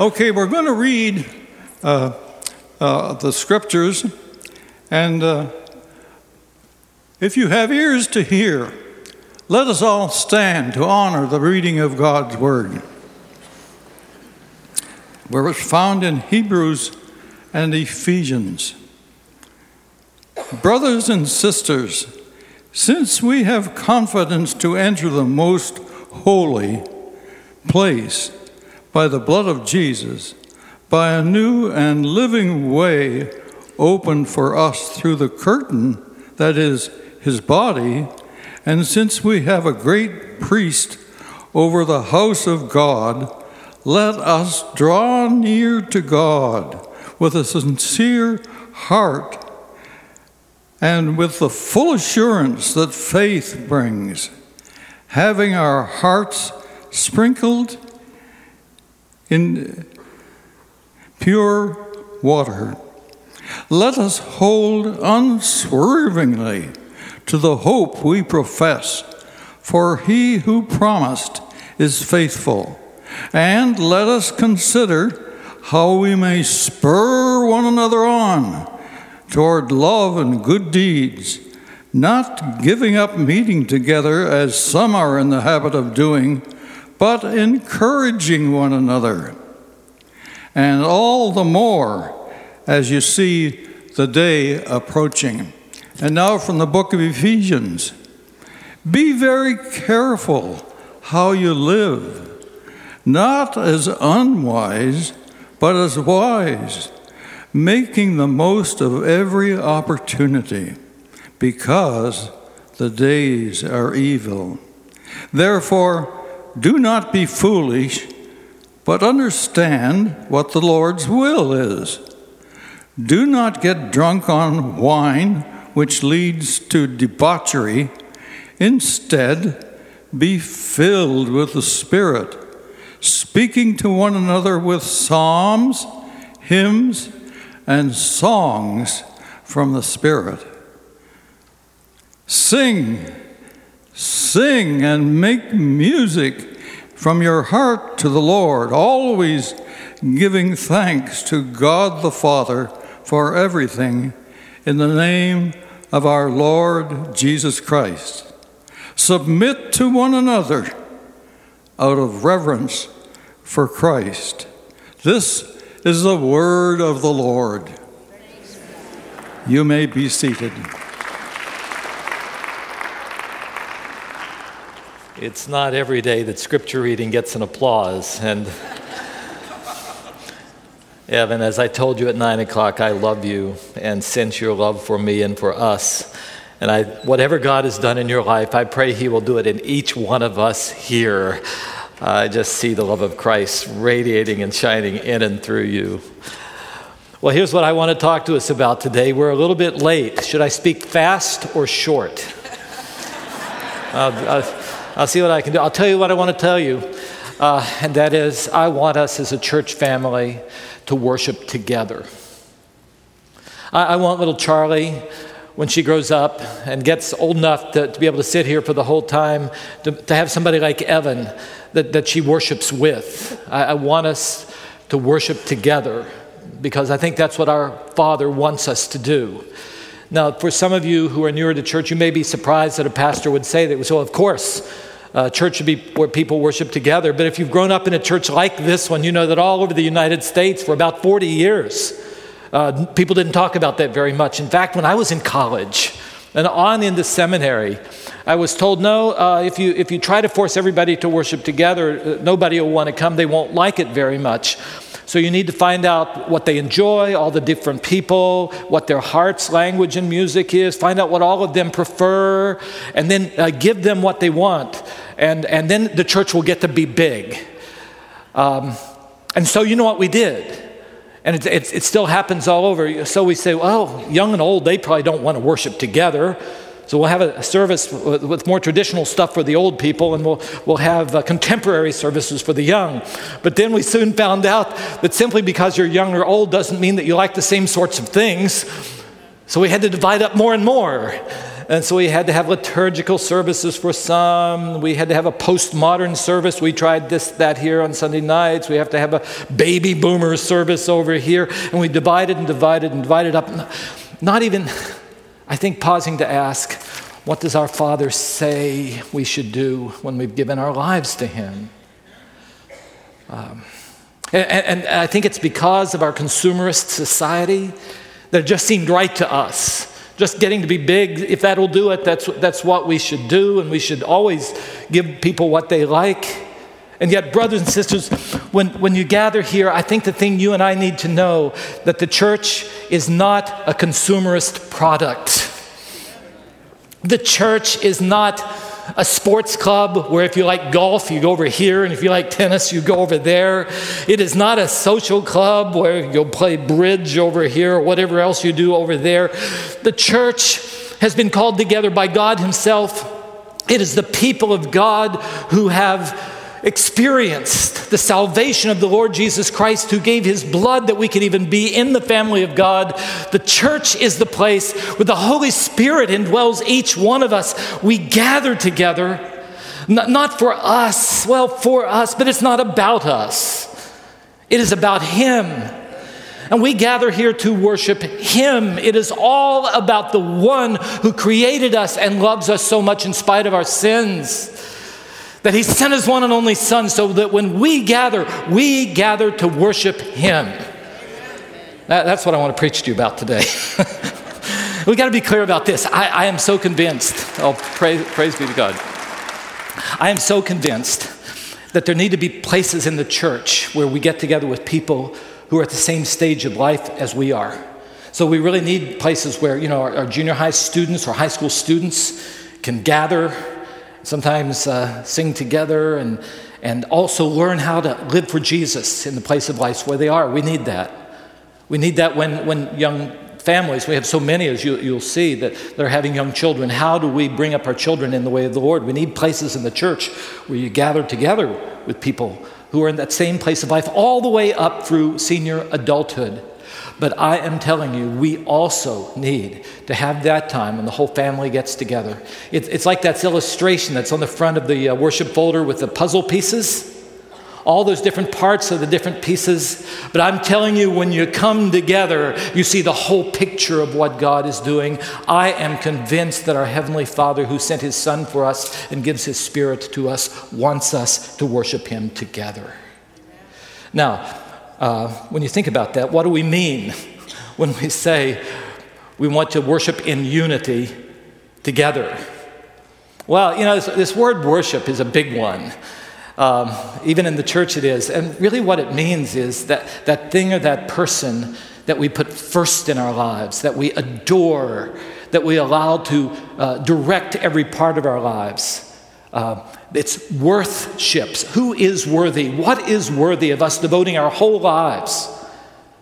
Okay, we're going to read uh, uh, the scriptures, and uh, if you have ears to hear, let us all stand to honor the reading of God's word. Where it's found in Hebrews and Ephesians. Brothers and sisters, since we have confidence to enter the most holy place, by the blood of Jesus, by a new and living way opened for us through the curtain that is his body. And since we have a great priest over the house of God, let us draw near to God with a sincere heart and with the full assurance that faith brings, having our hearts sprinkled in pure water. Let us hold unswervingly to the hope we profess, for he who promised is faithful. And let us consider how we may spur one another on toward love and good deeds, not giving up meeting together as some are in the habit of doing but encouraging one another. And all the more as you see the day approaching. And now from the book of Ephesians Be very careful how you live, not as unwise, but as wise, making the most of every opportunity, because the days are evil. Therefore, do not be foolish, but understand what the Lord's will is. Do not get drunk on wine, which leads to debauchery. Instead, be filled with the Spirit, speaking to one another with psalms, hymns, and songs from the Spirit. Sing Sing and make music from your heart to the Lord, always giving thanks to God the Father for everything in the name of our Lord Jesus Christ. Submit to one another out of reverence for Christ. This is the word of the Lord. You may be seated. It's not every day that scripture reading gets an applause. And Evan, as I told you at nine o'clock, I love you and sense your love for me and for us. And I, whatever God has done in your life, I pray He will do it in each one of us here. I just see the love of Christ radiating and shining in and through you. Well, here's what I want to talk to us about today. We're a little bit late. Should I speak fast or short? Uh, uh, I'll see what I can do. I'll tell you what I want to tell you, uh, and that is I want us as a church family to worship together. I, I want little Charlie, when she grows up and gets old enough to, to be able to sit here for the whole time, to, to have somebody like Evan that, that she worships with. I, I want us to worship together because I think that's what our Father wants us to do. Now, for some of you who are newer to church, you may be surprised that a pastor would say that. So, of course, uh, church should be where people worship together. But if you've grown up in a church like this one, you know that all over the United States for about 40 years, uh, people didn't talk about that very much. In fact, when I was in college and on into seminary, I was told, no, uh, if, you, if you try to force everybody to worship together, uh, nobody will want to come. They won't like it very much. So you need to find out what they enjoy, all the different people, what their heart's language and music is, find out what all of them prefer, and then uh, give them what they want and, and then the church will get to be big. Um, and so, you know what we did? And it, it, it, still happens all over. So we say, well, young and old, they probably don't want to worship together. So we'll have a service with, more traditional stuff for the old people, and we'll, we'll have uh, contemporary services for the young. But then we soon found out that simply because you're young or old doesn't mean that you like the same sorts of things. So we had to divide up more and more. And so we had to have liturgical services for some. We had to have a postmodern service. We tried this, that here on Sunday nights. We have to have a baby boomer service over here. And we divided and divided and divided up. Not even, I think, pausing to ask, what does our Father say we should do when we've given our lives to Him? Um, and, and I think it's because of our consumerist society that it just seemed right to us just getting to be big, if that'll do it, that's, that's what we should do, and we should always give people what they like. And yet, brothers and sisters, when, when you gather here, I think the thing you and I need to know that the church is not a consumerist product. The church is not a sports club where if you like golf, you go over here, and if you like tennis, you go over there. It is not a social club where you'll play bridge over here or whatever else you do over there. The church has been called together by God Himself. It is the people of God who have experienced the salvation of the Lord Jesus Christ, who gave his blood that we could even be in the family of God. The church is the place where the Holy Spirit indwells each one of us. We gather together, not for us, well, for us, but it's not about us. It is about Him. And we gather here to worship Him. It is all about the one who created us and loves us so much in spite of our sins that he sent his one and only Son so that when we gather, we gather to worship him. That, that's what I want to preach to you about today. we got to be clear about this. I, I am so convinced, oh, praise, praise be to God. I am so convinced that there need to be places in the church where we get together with people who are at the same stage of life as we are. So we really need places where, you know, our, our junior high students or high school students can gather sometimes uh, sing together and, and also learn how to live for Jesus in the place of life where they are. We need that. We need that when, when young families, we have so many as you, you'll see that they're having young children. How do we bring up our children in the way of the Lord? We need places in the church where you gather together with people who are in that same place of life all the way up through senior adulthood. But I am telling you, we also need to have that time when the whole family gets together. It, it's like that illustration that's on the front of the uh, worship folder with the puzzle pieces. All those different parts of the different pieces. But I'm telling you, when you come together, you see the whole picture of what God is doing. I am convinced that our Heavenly Father, who sent His Son for us and gives His Spirit to us, wants us to worship Him together. Now, uh, when you think about that, what do we mean when we say we want to worship in unity together? Well, you know, this, this word worship is a big one. Um, even in the church, it is. And really, what it means is that that thing or that person that we put first in our lives, that we adore, that we allow to uh, direct every part of our lives. Uh, it's worthships. Who is worthy? What is worthy of us devoting our whole lives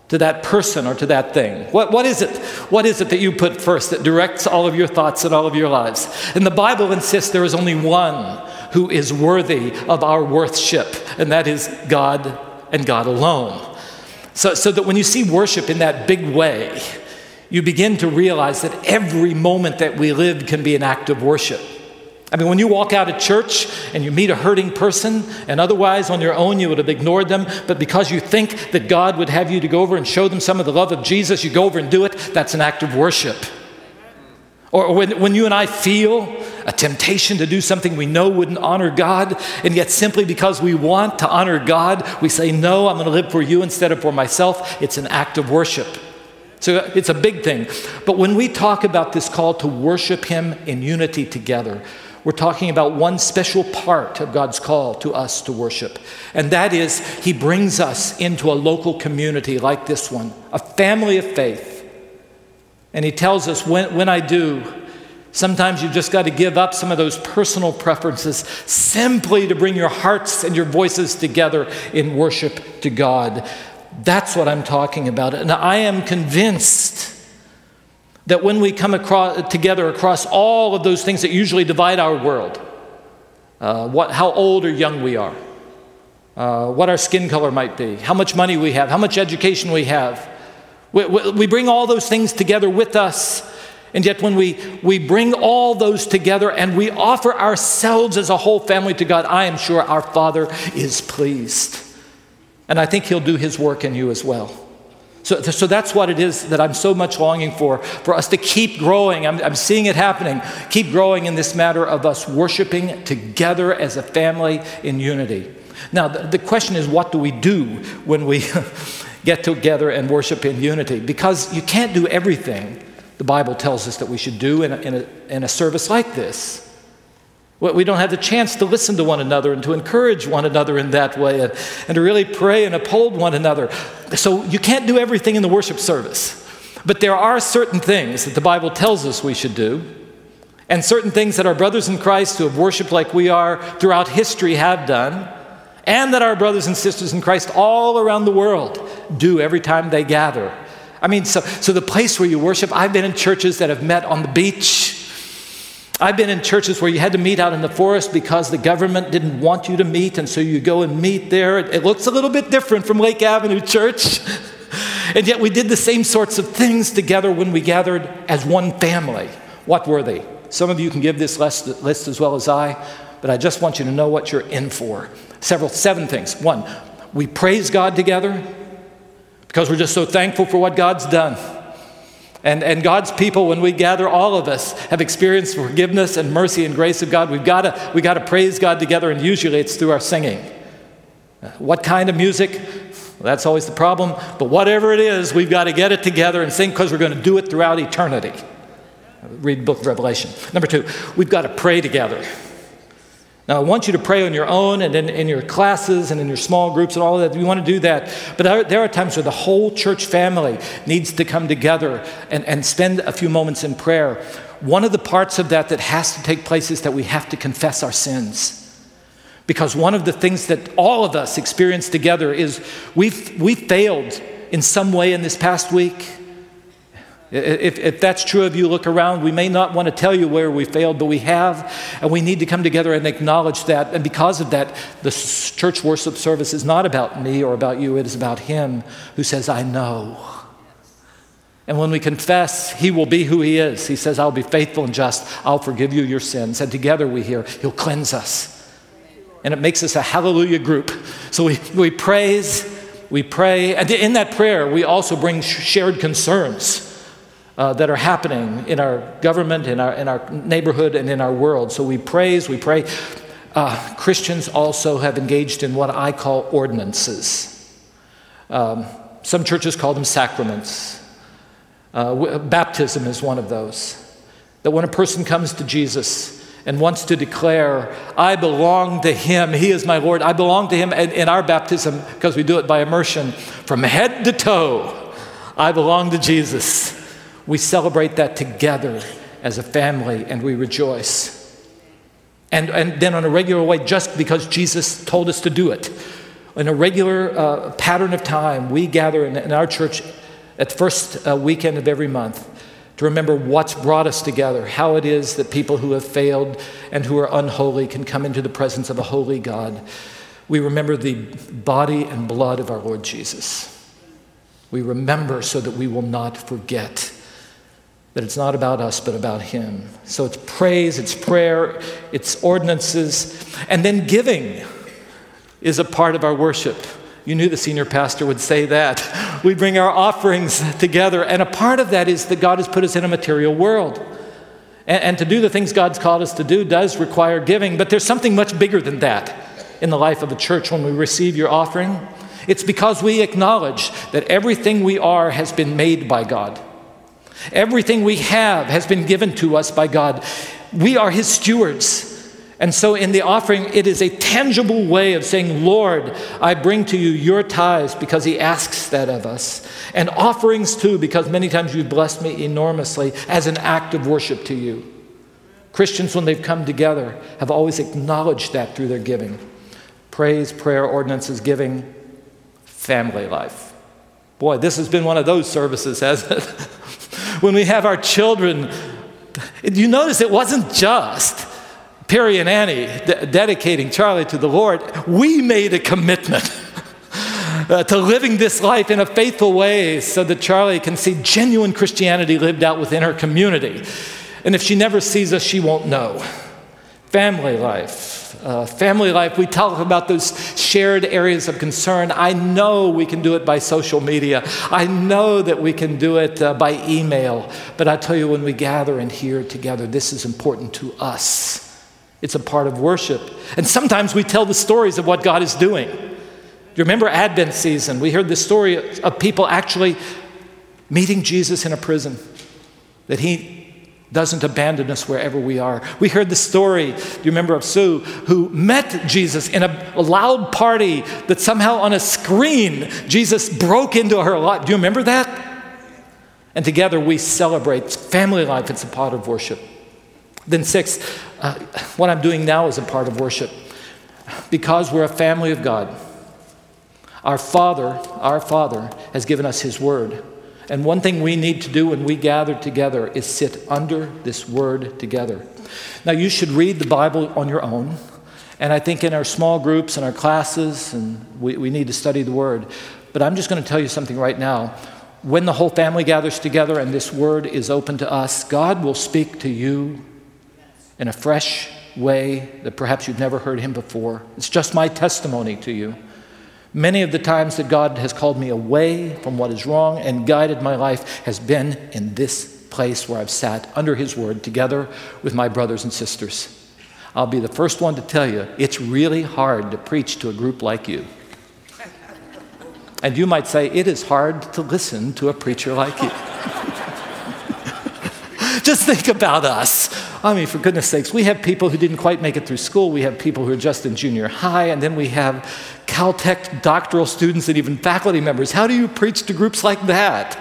to that person or to that thing? What, what is it? What is it that you put first that directs all of your thoughts and all of your lives? And the Bible insists there is only one who is worthy of our worthship, and that is God and God alone. So, so that when you see worship in that big way, you begin to realize that every moment that we live can be an act of worship. I mean, when you walk out of church and you meet a hurting person, and otherwise on your own you would have ignored them, but because you think that God would have you to go over and show them some of the love of Jesus, you go over and do it, that's an act of worship. Or when, when you and I feel a temptation to do something we know wouldn't honor God, and yet simply because we want to honor God, we say, No, I'm going to live for you instead of for myself, it's an act of worship. So it's a big thing. But when we talk about this call to worship Him in unity together, we're talking about one special part of God's call to us to worship. And that is, He brings us into a local community like this one, a family of faith. And He tells us, when, when I do, sometimes you've just got to give up some of those personal preferences simply to bring your hearts and your voices together in worship to God. That's what I'm talking about. And I am convinced that when we come across, together across all of those things that usually divide our world, uh, what, how old or young we are, uh, what our skin color might be, how much money we have, how much education we have, We, we bring all those things together with us. And yet, when we, we bring all those together and we offer ourselves as a whole family to God, I am sure our Father is pleased. And I think He'll do His work in you as well. So, so that's what it is that I'm so much longing for, for us to keep growing. I'm, I'm seeing it happening. Keep growing in this matter of us worshiping together as a family in unity. Now, the, the question is, what do we do when we get together and worship in unity? Because you can't do everything the Bible tells us that we should do in a, in a, in a service like this. We don't have the chance to listen to one another and to encourage one another in that way and, and to really pray and uphold one another. So you can't do everything in the worship service. But there are certain things that the Bible tells us we should do, and certain things that our brothers in Christ who have worshiped like we are throughout history have done, and that our brothers and sisters in Christ all around the world do every time they gather. I mean, so, so the place where you worship, I've been in churches that have met on the beach I've been in churches where you had to meet out in the forest because the government didn't want you to meet, and so you go and meet there. It looks a little bit different from Lake Avenue Church. and yet we did the same sorts of things together when we gathered as one family. What were they? Some of you can give this list, as well as I, but I just want you to know what you're in for. Several, seven things. One, we praise God together because we're just so thankful for what God's done. And, and God's people, when we gather, all of us have experienced forgiveness and mercy and grace of God. We've got to, we got to praise God together, and usually it's through our singing. Uh, what kind of music? That's always the problem. But whatever it is, we've got to get it together and sing because we're going to do it throughout eternity. Read the book of Revelation. Number two, we've got to pray together. Now, I want you to pray on your own and in, in, your classes and in your small groups and all of that. We want to do that. But there, are times where the whole church family needs to come together and, and spend a few moments in prayer. One of the parts of that that has to take place is that we have to confess our sins. Because one of the things that all of us experience together is we've, we failed in some way in this past week. If, if that's true of you, look around. We may not want to tell you where we failed, but we have, and we need to come together and acknowledge that. And because of that, the church worship service is not about me or about you, it is about Him who says, I know. And when we confess, He will be who He is. He says, I'll be faithful and just. I'll forgive you your sins. And together we hear, He'll cleanse us. And it makes us a hallelujah group. So we, we praise, we pray. And in that prayer, we also bring shared concerns uh, that are happening in our government, in our, in our neighborhood, and in our world. So we praise, we pray. Uh, Christians also have engaged in what I call ordinances. Um, some churches call them sacraments. Uh, baptism is one of those. That when a person comes to Jesus and wants to declare, I belong to Him, He is my Lord, I belong to Him, and in our baptism, because we do it by immersion, from head to toe, I belong to Jesus. We celebrate that together as a family and we rejoice. And, and then, on a regular way, just because Jesus told us to do it, in a regular uh, pattern of time, we gather in, in our church at the first uh, weekend of every month to remember what's brought us together, how it is that people who have failed and who are unholy can come into the presence of a holy God. We remember the body and blood of our Lord Jesus. We remember so that we will not forget that it's not about us, but about Him. So it's praise, it's prayer, it's ordinances, and then giving is a part of our worship. You knew the senior pastor would say that. We bring our offerings together, and a part of that is that God has put us in a material world. And, and to do the things God's called us to do does require giving, but there's something much bigger than that in the life of a church when we receive your offering. It's because we acknowledge that everything we are has been made by God. Everything we have has been given to us by God. We are His stewards. And so, in the offering, it is a tangible way of saying, Lord, I bring to you your tithes because He asks that of us. And offerings too, because many times you've blessed me enormously as an act of worship to you. Christians, when they've come together, have always acknowledged that through their giving. Praise, prayer, ordinances, giving, family life. Boy, this has been one of those services, hasn't it? when we have our children, you notice it wasn't just Perry and Annie de- dedicating Charlie to the Lord. We made a commitment. uh, to living this life in a faithful way so that Charlie can see genuine Christianity lived out within her community. And if she never sees us, she won't know. Family life. Uh, family life, we talk about those shared areas of concern. I know we can do it by social media. I know that we can do it uh, by email. But I tell you, when we gather and hear together, this is important to us. It's a part of worship. And sometimes we tell the stories of what God is doing. Do you remember Advent season? We heard the story of people actually meeting Jesus in a prison, that he doesn't abandon us wherever we are. We heard the story, do you remember, of Sue, who met Jesus in a, loud party that somehow on a screen, Jesus broke into her life. Do you remember that? And together we celebrate family life, it's a part of worship. Then, six, uh, what I'm doing now is a part of worship. Because we're a family of God, our Father, our Father, has given us His Word. And one thing we need to do when we gather together is sit under this word together. Now, you should read the Bible on your own. And I think in our small groups and our classes, and we, we need to study the word. But I'm just going to tell you something right now. When the whole family gathers together and this word is open to us, God will speak to you in a fresh way that perhaps you've never heard him before. It's just my testimony to you. Many of the times that God has called me away from what is wrong and guided my life has been in this place where I've sat under His Word together with my brothers and sisters. I'll be the first one to tell you it's really hard to preach to a group like you. And you might say, it is hard to listen to a preacher like you. Just think about us. I mean, for goodness sakes, we have people who didn't quite make it through school. We have people who are just in junior high, and then we have Caltech doctoral students and even faculty members. How do you preach to groups like that?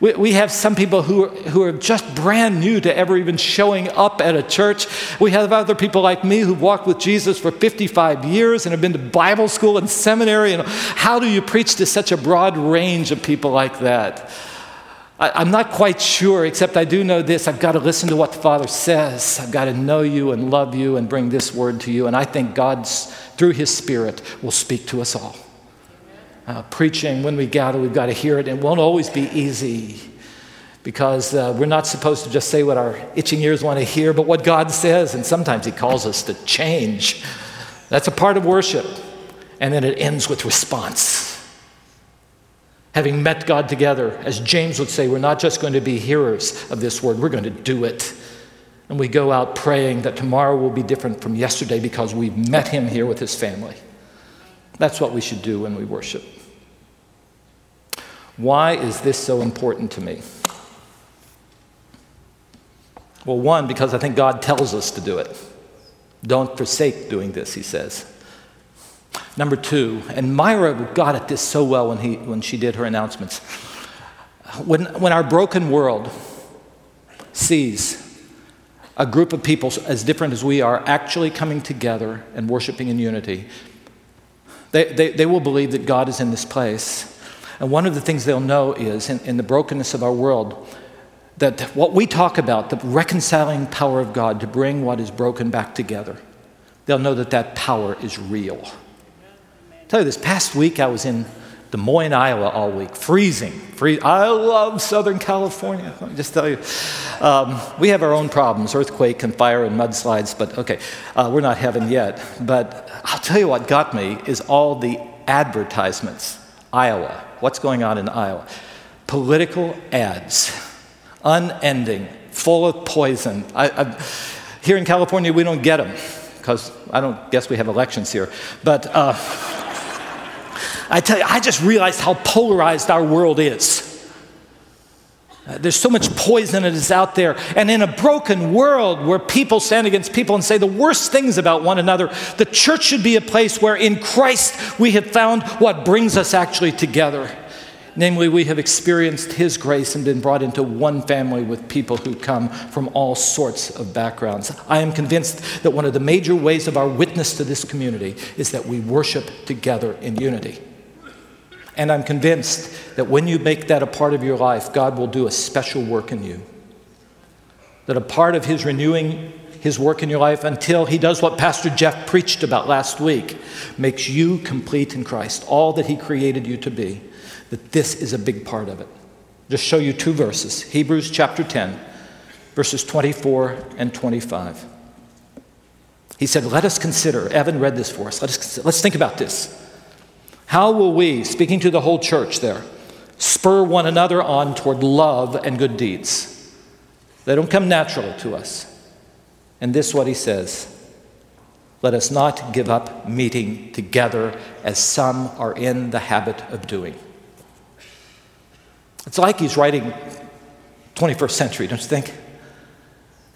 We, we have some people who are, who are just brand new to ever even showing up at a church. We have other people like me who've walked with Jesus for 55 years and have been to Bible school and seminary. And how do you preach to such a broad range of people like that? I, am not quite sure, except I do know this. I've got to listen to what the Father says. I've got to know you and love you and bring this word to you. And I think God's, through His Spirit, will speak to us all. Uh, preaching, when we gather, we've got to hear it. It won't always be easy because uh, we're not supposed to just say what our itching ears want to hear, but what God says. And sometimes He calls us to change. That's a part of worship. And then it ends with response. Having met God together, as James would say, we're not just going to be hearers of this word, we're going to do it. And we go out praying that tomorrow will be different from yesterday because we've met him here with his family. That's what we should do when we worship. Why is this so important to me? Well, one, because I think God tells us to do it. Don't forsake doing this, he says. Number two, and Myra got at this so well when, he, when she did her announcements. When, when our broken world sees a group of people as different as we are actually coming together and worshiping in unity, they, they, they will believe that God is in this place. And one of the things they'll know is in, in the brokenness of our world, that what we talk about, the reconciling power of God to bring what is broken back together, they'll know that that power is real tell you this past week I was in Des Moines, Iowa all week, freezing. Free- I love Southern California. Let me just tell you. Um, we have our own problems earthquake and fire and mudslides, but okay, uh, we're not heaven yet. But I'll tell you what got me is all the advertisements. Iowa. What's going on in Iowa? Political ads, unending, full of poison. I, I, here in California, we don't get them because I don't guess we have elections here. But. Uh, I tell you, I just realized how polarized our world is. Uh, there's so much poison that is out there. And in a broken world where people stand against people and say the worst things about one another, the church should be a place where in Christ we have found what brings us actually together. Namely, we have experienced His grace and been brought into one family with people who come from all sorts of backgrounds. I am convinced that one of the major ways of our witness to this community is that we worship together in unity. And I'm convinced that when you make that a part of your life, God will do a special work in you. That a part of His renewing his work in your life until he does what Pastor Jeff preached about last week makes you complete in Christ, all that he created you to be. That this is a big part of it. Just show you two verses Hebrews chapter 10, verses 24 and 25. He said, Let us consider, Evan read this for us. Let us, let's think about this. How will we, speaking to the whole church there, spur one another on toward love and good deeds? They don't come naturally to us. And this is what he says Let us not give up meeting together as some are in the habit of doing. It's like he's writing 21st century, don't you think?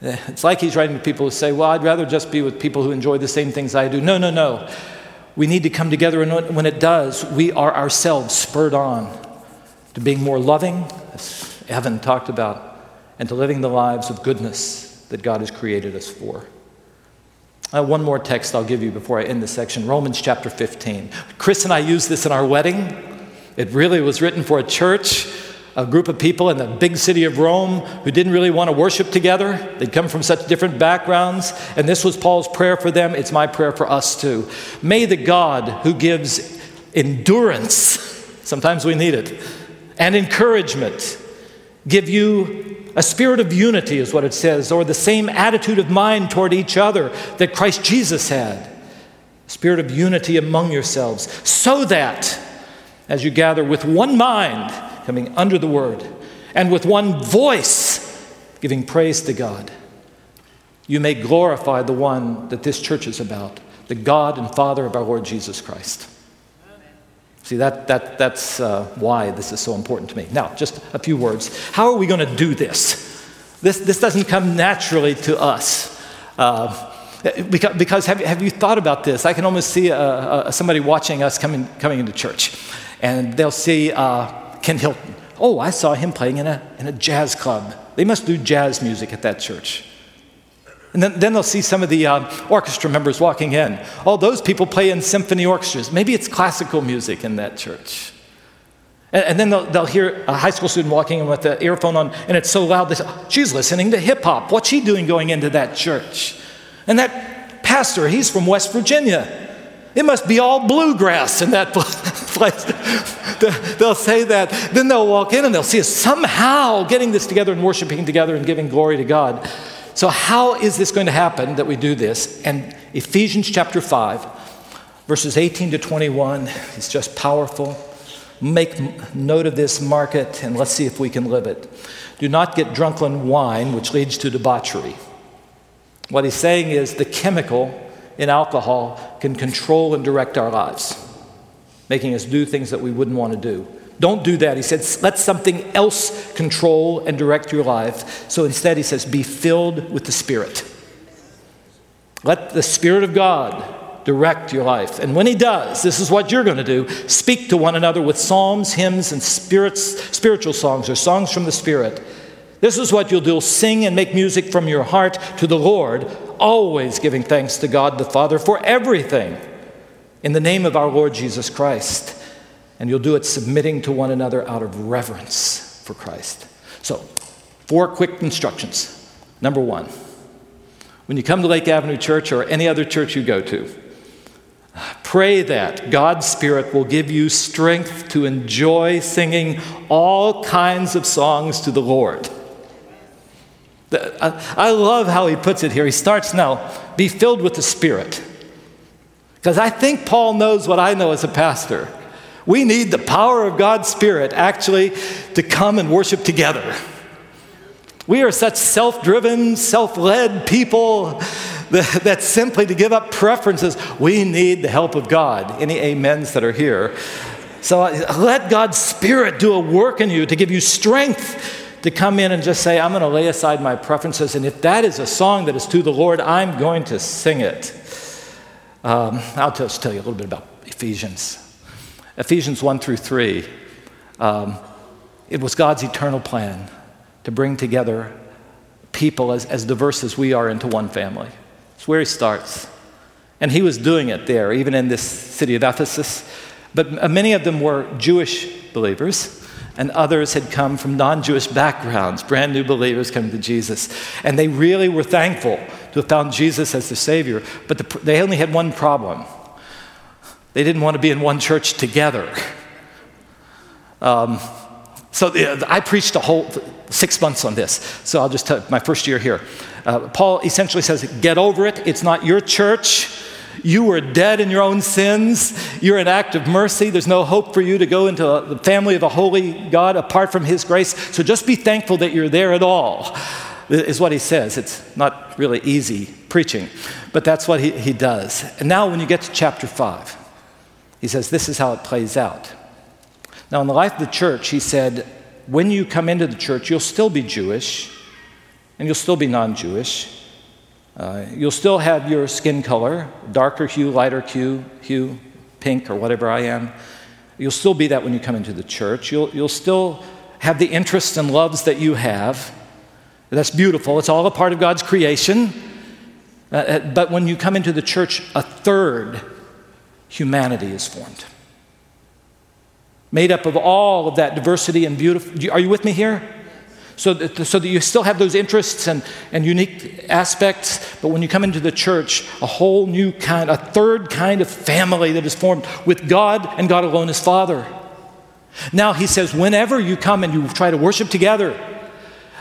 Eh, it's like he's writing to people who say, Well, I'd rather just be with people who enjoy the same things I do. No, no, no. We need to come together, and when it does, we are ourselves spurred on to being more loving, as Evan talked about, and to living the lives of goodness that God has created us for. Uh, one more text I'll give you before I end this section Romans chapter 15. Chris and I used this in our wedding. It really was written for a church a group of people in the big city of Rome who didn't really want to worship together. They'd come from such different backgrounds, and this was Paul's prayer for them. It's my prayer for us too. May the God who gives endurance, sometimes we need it, and encouragement give you a spirit of unity, is what it says, or the same attitude of mind toward each other that Christ Jesus had. Spirit of unity among yourselves, so that as you gather with one mind, coming under the word, and with one voice giving praise to God. You may glorify the one that this church is about, the God and Father of our Lord Jesus Christ. See, that, that, that's uh, why this is so important to me. Now, just a few words. How are we going to do this? This, this doesn't come naturally to us. Uh, because, because have, have, you thought about this? I can almost see uh, somebody watching us coming, coming into church, and they'll see uh, Ken Hilton. Oh, I saw him playing in a, in a jazz club. They must do jazz music at that church. And then, then they'll see some of the uh, orchestra members walking in. All those people play in symphony orchestras. Maybe it's classical music in that church. And, and then they'll, they'll, hear a high school student walking in with the earphone on, and it's so loud they say, She's listening to hip hop. What's she doing going into that church? And that pastor, he's from West Virginia. It must be all bluegrass in that place. they'll say that. Then they'll walk in and they'll see us somehow getting this together and worshiping together and giving glory to God. So, how is this going to happen that we do this? And Ephesians chapter 5, verses 18 to 21 is just powerful. Make note of this, mark it, and let's see if we can live it. Do not get drunk on wine, which leads to debauchery. What he's saying is the chemical in alcohol can control and direct our lives, making us do things that we wouldn't want to do. Don't do that. He said, let something else control and direct your life. So instead, he says, be filled with the Spirit. Let the Spirit of God direct your life. And when he does, this is what you're going to do speak to one another with psalms, hymns, and spirits, spiritual songs or songs from the Spirit. This is what you'll do sing and make music from your heart to the Lord, always giving thanks to God the Father for everything in the name of our Lord Jesus Christ. And you'll do it submitting to one another out of reverence for Christ. So, four quick instructions. Number one, when you come to Lake Avenue Church or any other church you go to, pray that God's Spirit will give you strength to enjoy singing all kinds of songs to the Lord. I love how he puts it here. He starts now, be filled with the Spirit. Because I think Paul knows what I know as a pastor. We need the power of God's Spirit actually to come and worship together. We are such self driven, self led people that, that, simply to give up preferences, we need the help of God. Any amens that are here? So uh, let God's Spirit do a work in you to give you strength to come in and just say, I'm going to lay aside my preferences, and if that is a song that is to the Lord, I'm going to sing it. Um, I'll just tell you a little bit about Ephesians. Ephesians 1 through 3. Um, it was God's eternal plan to bring together people as, as diverse as we are into one family. It's where he starts. And he was doing it there, even in this city of Ephesus. But many of them were Jewish believers and others had come from non Jewish backgrounds, brand new believers coming to Jesus. And they really were thankful to have found Jesus as the Savior, but the, they only had one problem they didn't want to be in one church together. Um, so the, I preached a whole six months on this. So I'll just tell my first year here. Uh, Paul essentially says, Get over it. It's not your church. You were dead in your own sins. You're an act of mercy. There's no hope for you to go into the family of a holy God apart from His grace. So just be thankful that you're there at all, is what he says. It's not really easy preaching, but that's what he, he does. And now, when you get to chapter 5, he says, This is how it plays out. Now, in the life of the church, he said, When you come into the church, you'll still be Jewish, and you'll still be non Jewish. Uh, you'll still have your skin color, darker hue, lighter hue, hue, pink, or whatever I am. You'll still be that when you come into the church. You'll, you'll still have the interests and loves that you have. That's beautiful. It's all a part of God's creation. Uh, uh but when you come into the church, a third humanity is formed. Made up of all of that diversity and beautiful. Are you with me here? So that, so that you still have those interests and, and unique aspects, but when you come into the church, a whole new kind, a third kind of family that is formed with God and God alone as Father. Now, he says, whenever you come and you try to worship together,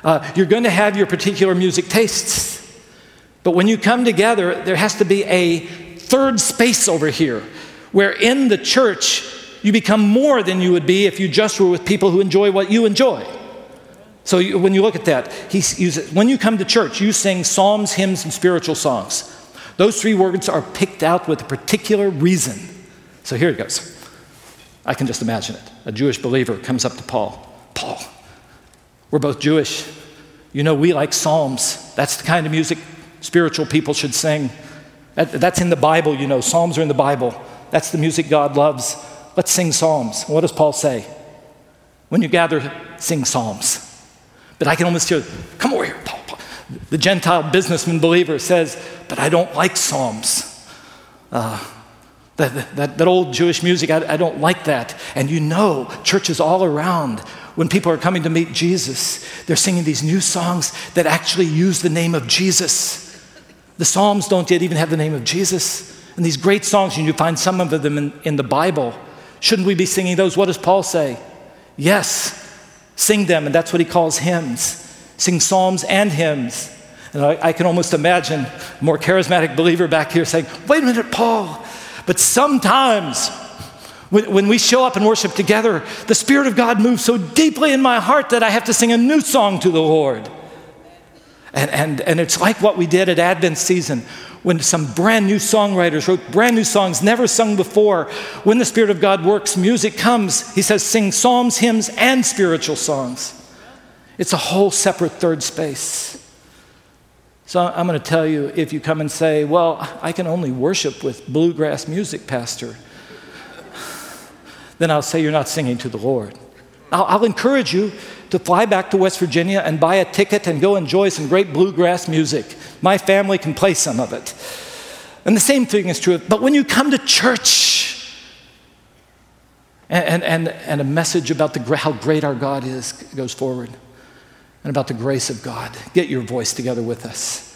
uh, you're going to have your particular music tastes. But when you come together, there has to be a third space over here where in the church you become more than you would be if you just were with people who enjoy what you enjoy. So you, when you look at that, he uses, when you come to church, you sing psalms, hymns, and spiritual songs. Those three words are picked out with a particular reason. So here it goes. I can just imagine it. A Jewish believer comes up to Paul. Paul, we're both Jewish. You know, we like psalms. That's the kind of music spiritual people should sing. That, that's in the Bible, you know. Psalms are in the Bible. That's the music God loves. Let's sing psalms. What does Paul say? When you gather, sing psalms. But I can almost hear, come over here. The Gentile businessman believer says, but I don't like Psalms. Uh, that, that, that, old Jewish music, I, I don't like that. And you know, churches all around, when people are coming to meet Jesus, they're singing these new songs that actually use the name of Jesus. The Psalms don't yet even have the name of Jesus. And these great songs, and you find some of them in, in the Bible. Shouldn't we be singing those? What does Paul say? Yes, Sing them, and that's what he calls hymns. Sing psalms and hymns. And I, I can almost imagine a more charismatic believer back here saying, Wait a minute, Paul. But sometimes when, we show up and worship together, the Spirit of God moves so deeply in my heart that I have to sing a new song to the Lord. And, and, and it's like what we did at Advent season when some brand new songwriters wrote brand new songs never sung before. When the Spirit of God works, music comes. He says, sing psalms, hymns, and spiritual songs. It's a whole separate third space. So I'm going to tell you if you come and say, Well, I can only worship with bluegrass music, Pastor, then I'll say you're not singing to the Lord. I'll, I'll encourage you to fly back to West Virginia and buy a ticket and go enjoy some great bluegrass music. My family can play some of it. And the same thing is true. But when you come to church and, and, and a message about the, how great our God is goes forward and about the grace of God, get your voice together with us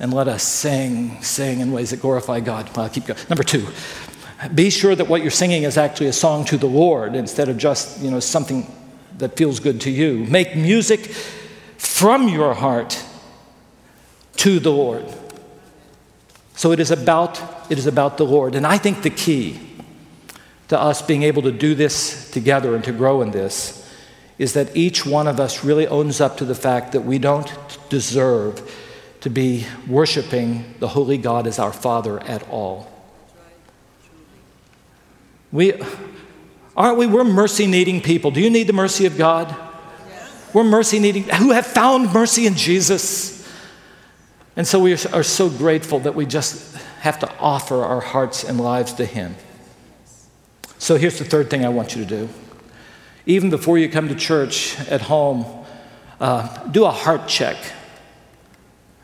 and let us sing, sing in ways that glorify God. Well, I'll keep going. Number two, be sure that what you're singing is actually a song to the Lord instead of just, you know, something that feels good to you. Make music from your heart to the Lord. So it is about it is about the Lord. And I think the key to us being able to do this together and to grow in this is that each one of us really owns up to the fact that we don't deserve to be worshiping the holy God as our Father at all. We Aren't we? We're mercy needing people. Do you need the mercy of God? We're mercy needing, who have found mercy in Jesus. And so we are so grateful that we just have to offer our hearts and lives to Him. So here's the third thing I want you to do. Even before you come to church at home, uh, do a heart check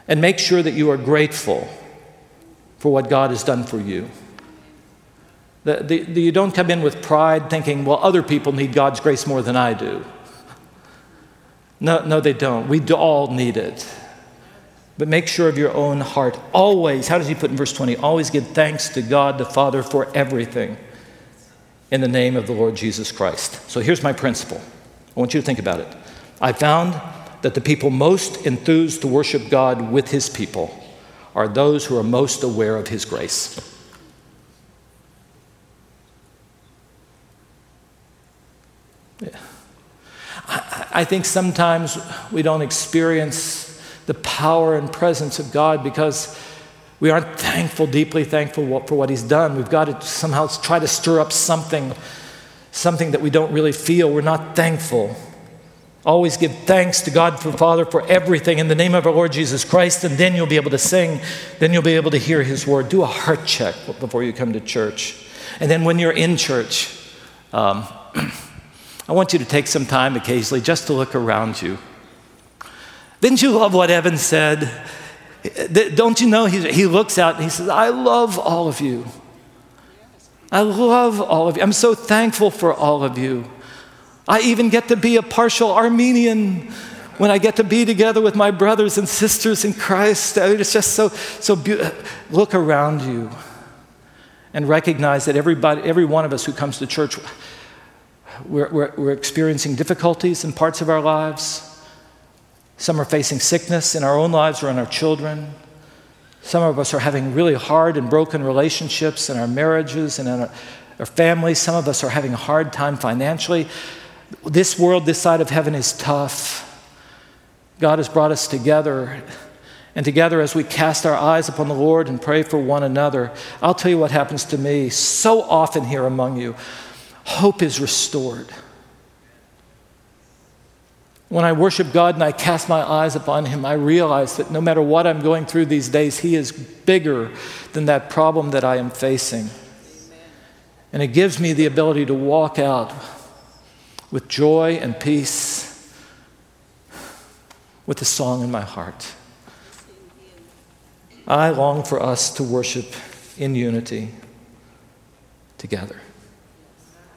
and make sure that you are grateful for what God has done for you. The, the, the, you don't come in with pride thinking, well, other people need God's grace more than I do. No, no, they don't. We all need it. But make sure of your own heart. Always, how does he put in verse 20? Always give thanks to God the Father for everything in the name of the Lord Jesus Christ. So here's my principle. I want you to think about it. I found that the people most enthused to worship God with his people are those who are most aware of his grace. I think sometimes we don't experience the power and presence of God because we aren't thankful, deeply thankful for what He's done. We've got to somehow try to stir up something, something that we don't really feel. We're not thankful. Always give thanks to God for Father for everything in the name of our Lord Jesus Christ, and then you'll be able to sing. Then you'll be able to hear His word. Do a heart check before you come to church. And then when you're in church, um, I want you to take some time occasionally just to look around you. Didn't you love what Evan said? Don't you know he, he looks out and he says, I love all of you. I love all of you. I'm so thankful for all of you. I even get to be a partial Armenian when I get to be together with my brothers and sisters in Christ. It's just so, so beautiful. Look around you and recognize that everybody, every one of us who comes to church, we're, we're, we're experiencing difficulties in parts of our lives. Some are facing sickness in our own lives or in our children. Some of us are having really hard and broken relationships in our marriages and in our, our families. Some of us are having a hard time financially. This world, this side of heaven, is tough. God has brought us together. And together, as we cast our eyes upon the Lord and pray for one another, I'll tell you what happens to me so often here among you hope is restored. When I worship God and I cast my eyes upon Him, I realize that no matter what I'm going through these days, He is bigger than that problem that I am facing. And it gives me the ability to walk out with joy and peace, with a song in my heart. I long for us to worship in unity together.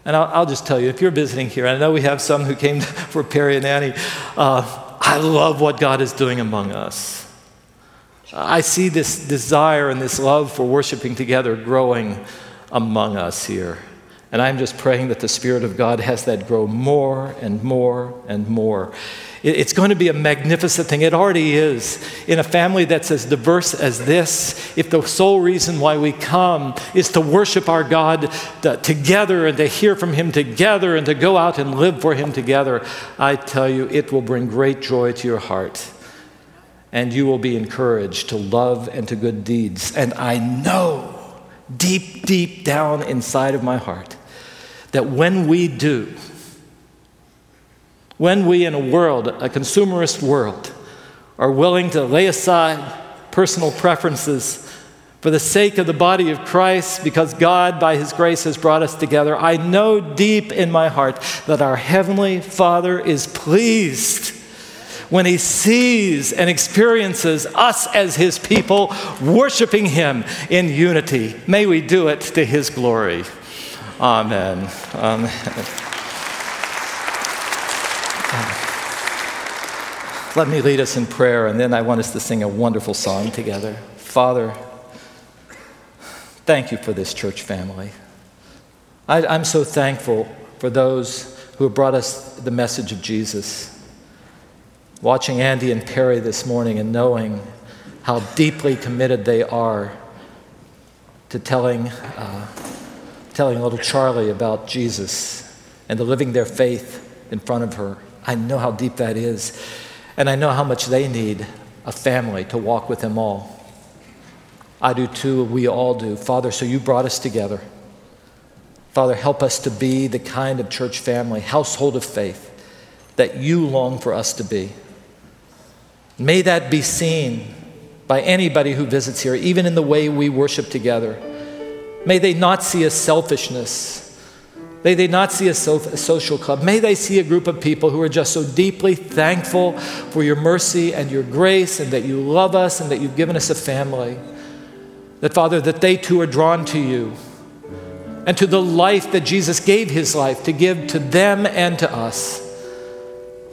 And I'll, I'll, just tell you, if you're visiting here, I know we have some who came for Perry and Annie, uh, I love what God is doing among us. I see this desire and this love for worshiping together growing among us here. And I'm just praying that the Spirit of God has that grow more and more and more. It's going to be a magnificent thing. It already is. In a family that's as diverse as this, if the sole reason why we come is to worship our God together and to hear from Him together and to go out and live for Him together, I tell you, it will bring great joy to your heart. And you will be encouraged to love and to good deeds. And I know deep, deep down inside of my heart that when we do, when we, in a world, a consumerist world, are willing to lay aside personal preferences for the sake of the body of Christ, because God, by His grace, has brought us together, I know deep in my heart that our Heavenly Father is pleased when He sees and experiences us as His people worshiping Him in unity. May we do it to His glory. Amen. Amen. Let me lead us in prayer, and then I want us to sing a wonderful song together. Father, thank you for this church family. I, am so thankful for those who have brought us the message of Jesus. Watching Andy and Perry this morning and knowing how deeply committed they are to telling, uh, telling little Charlie about Jesus and to living their faith in front of her. I know how deep that is. And I know how much they need a family to walk with them all. I do too, we all do. Father, so you brought us together. Father, help us to be the kind of church family, household of faith that you long for us to be. May that be seen by anybody who visits here, even in the way we worship together. May they not see a selfishness May they not see a, so, a social club. May they see a group of people who are just so deeply thankful for your mercy and your grace and that you love us and that you've given us a family. That, Father, that they too are drawn to you and to the life that Jesus gave his life to give to them and to us.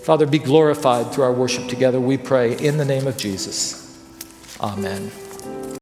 Father, be glorified through our worship together, we pray, in the name of Jesus. Amen.